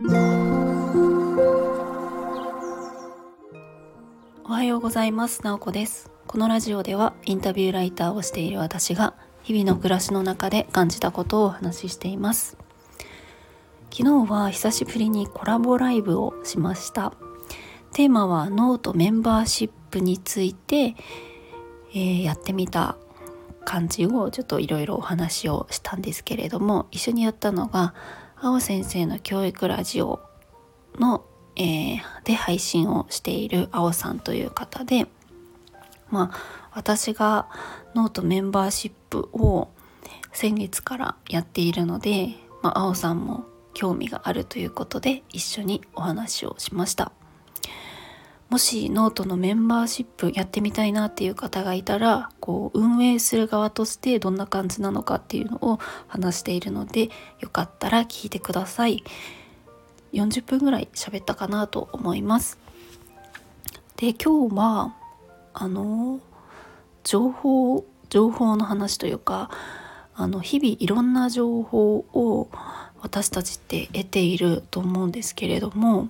おはようございます。なおこです。このラジオではインタビューライターをしている私が日々の暮らしの中で感じたことをお話ししています。昨日は久しぶりにコラボライブをしました。テーマはノートメンバーシップについて、えー、やってみた感じをちょっといろいろお話をしたんですけれども一緒にやったのが青先生の教育ラジオの、えー、で配信をしているあおさんという方でまあ私がノートメンバーシップを先月からやっているので、まあ、あおさんも興味があるということで一緒にお話をしました。もしノートのメンバーシップやってみたいなっていう方がいたらこう運営する側としてどんな感じなのかっていうのを話しているのでよかったら聞いてください。40分ぐらい喋ったかなと思います。で今日はあの情報情報の話というかあの日々いろんな情報を私たちって得ていると思うんですけれども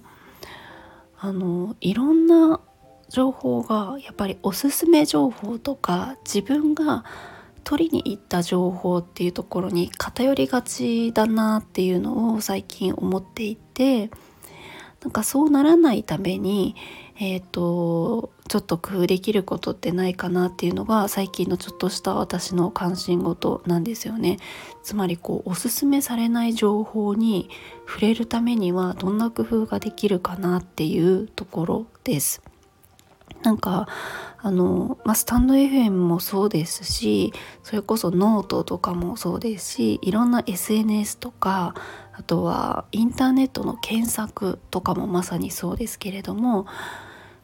あのいろんな情報がやっぱりおすすめ情報とか自分が取りに行った情報っていうところに偏りがちだなっていうのを最近思っていてなんかそうならないためにえっ、ー、とちょっと工夫できることってないかなっていうのが最近のちょっとした私の関心事なんですよね。つまりこうおすすめされない情報に触れるためにはどんな工夫ができるかなっていうところです。なんかあの、まあ、スタンド FM もそうですしそれこそノートとかもそうですしいろんな SNS とかあとはインターネットの検索とかもまさにそうですけれども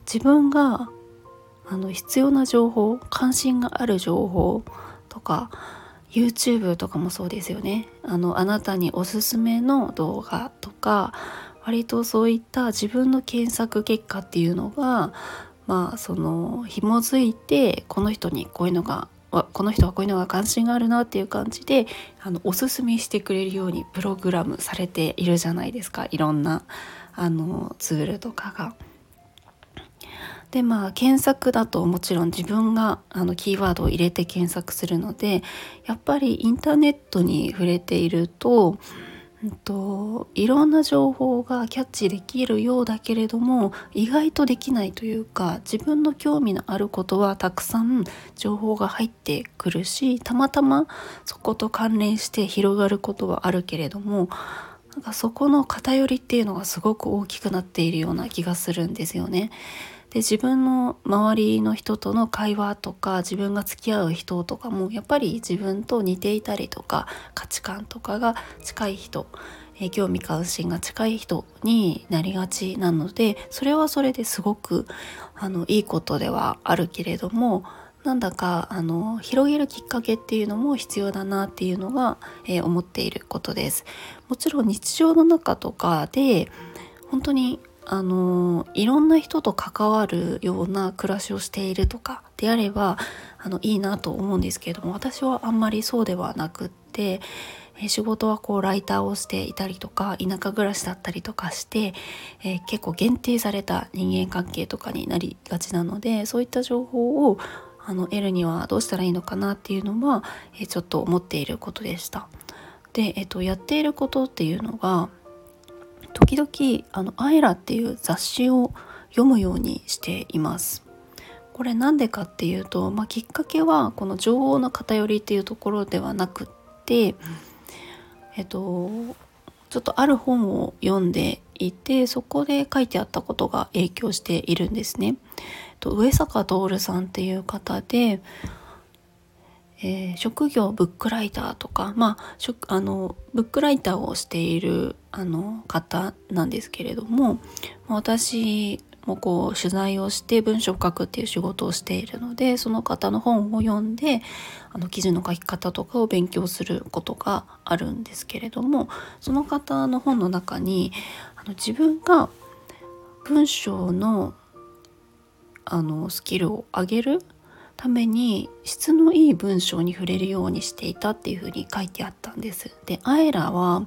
自分があの必要な情報関心がある情報とか YouTube とかもそうですよね。あのあなたにおすすめの動画とか割とそういった自分の検索結果っていうのがまあその紐づいてこの人にこういうのがこの人はこういうのが関心があるなっていう感じであのおすすめしてくれるようにプログラムされているじゃないですかいろんなあのツールとかが。でまあ検索だともちろん自分があのキーワードを入れて検索するのでやっぱりインターネットに触れていると,、と、いろんな情報がキャッチできるようだけれども意外とできないというか自分の興味のあることはたくさん情報が入ってくるしたまたまそこと関連して広がることはあるけれどもなんかそこの偏りっていうのがすごく大きくなっているような気がするんですよね。で自分の周りの人との会話とか自分が付き合う人とかもやっぱり自分と似ていたりとか価値観とかが近い人え興味関心が近い人になりがちなのでそれはそれですごくあのいいことではあるけれどもなんだかあの広げるきっかけっていうのも必要だなっていうのが、えー、思っていることです。もちろん日常の中とかで本当にあのいろんな人と関わるような暮らしをしているとかであればあのいいなと思うんですけれども私はあんまりそうではなくって仕事はこうライターをしていたりとか田舎暮らしだったりとかして、えー、結構限定された人間関係とかになりがちなのでそういった情報をあの得るにはどうしたらいいのかなっていうのは、えー、ちょっと思っていることでした。で、えーとやっていることっていうのが時々あのアイラっていう雑誌を読むようにしています。これなんでかっていうと、まあ、きっかけはこの情報の偏りっていうところではなくって、えっとちょっとある本を読んでいてそこで書いてあったことが影響しているんですね。えっと上坂徹さんっていう方でえー、職業ブックライターとか、まあ、あのブックライターをしているあの方なんですけれども私もこう取材をして文章を書くっていう仕事をしているのでその方の本を読んであの記事の書き方とかを勉強することがあるんですけれどもその方の本の中にあの自分が文章のあのスキルを上げるために質のいい文章に触れるようにしていたっていうふうに書いてあったんです。でアエラは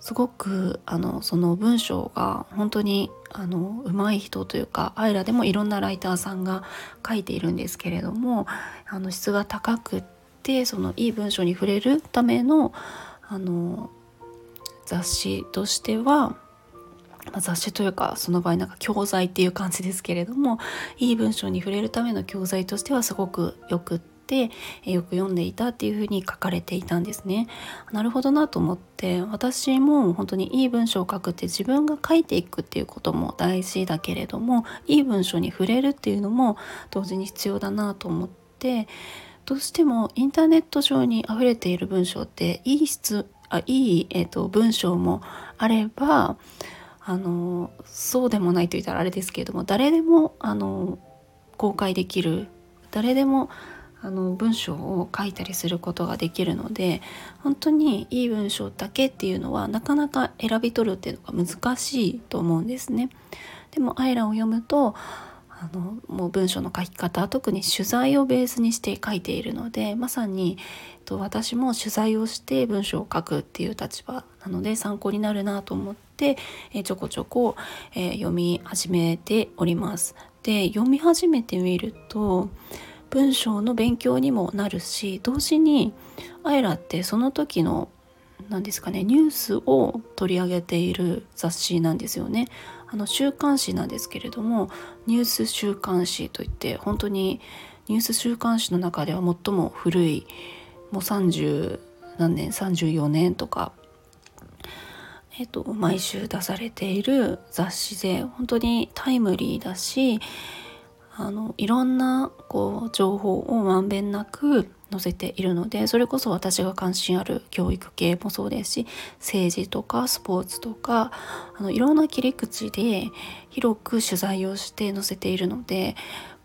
すごくあのその文章が本当にあの上手い人というかアイラでもいろんなライターさんが書いているんですけれどもあの質が高くってそのいい文章に触れるためのあの雑誌としては、雑誌というかその場合なんか教材っていう感じですけれどもいい文章に触れるための教材としてはすごくよくっててよく読んでいたっていうふうに書かれていたんですね。なるほどなと思って私も本当にいい文章を書くって自分が書いていくっていうことも大事だけれどもいい文章に触れるっていうのも同時に必要だなと思ってどうしてもインターネット上に溢れている文章っていい質あいい、えーと、文章もあればあのそうでもないと言ったらあれですけれども誰でもあの公開できる誰でもあの文章を書いたりすることができるので本当にいい文章だけっていうのはなかなか選び取るっていうのが難しいと思うんですね。でもアイラを読むとあのもう文章の書き方特に取材をベースにして書いているのでまさにえっと私も取材をして文章を書くっていう立場なので参考になるなと思って、えちょこちょこ、えー、読み始めております。で読み始めてみると文章の勉強にもなるし同時にアイラってその時の何ですかねニュースを取り上げている雑誌なんですよね。あの週刊誌なんですけれどもニュース週刊誌といって本当にニュース週刊誌の中では最も古いもう30何年34年とかえっと、毎週出されている雑誌で本当にタイムリーだしあのいろんなこう情報をまんべんなく載せているのでそれこそ私が関心ある教育系もそうですし政治とかスポーツとかあのいろんな切り口で広く取材をして載せているので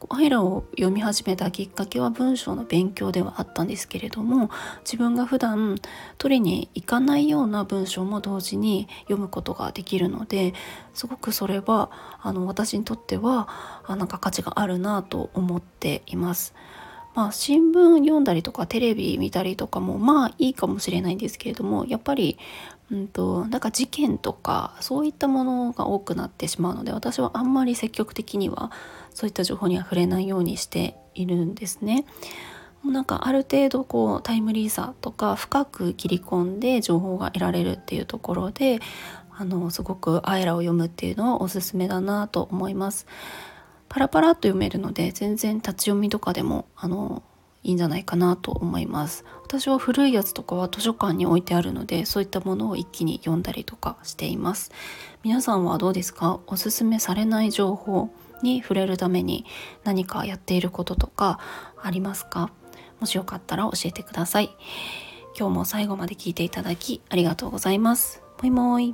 アイラを読み始めたきっかけは文章の勉強ではあったんですけれども自分が普段取りに行かないような文章も同時に読むことができるのですごくそれはあの私にとってはあなんか価値があるなと思っています。まあ、新聞読んだりとかテレビ見たりとかもまあいいかもしれないんですけれどもやっぱりうんと、なんか事件とかそういったものが多くなってしまうので私はあんまり積極的にはそういった情報には触れないようにしているんですね。なんかある程度こうタイムリーさとか深く切り込んで情報が得られるっていうところであのすごくアイラを読むっていうのはおすすめだなと思います。パラパラっと読めるので全然立ち読みとかでもあのいいんじゃないかなと思います。私は古いやつとかは図書館に置いてあるのでそういったものを一気に読んだりとかしています。皆さんはどうですか？おすすめされない情報に触れるために何かやっていることとかありますか？もしよかったら教えてください。今日も最後まで聞いていただきありがとうございます。もいもい。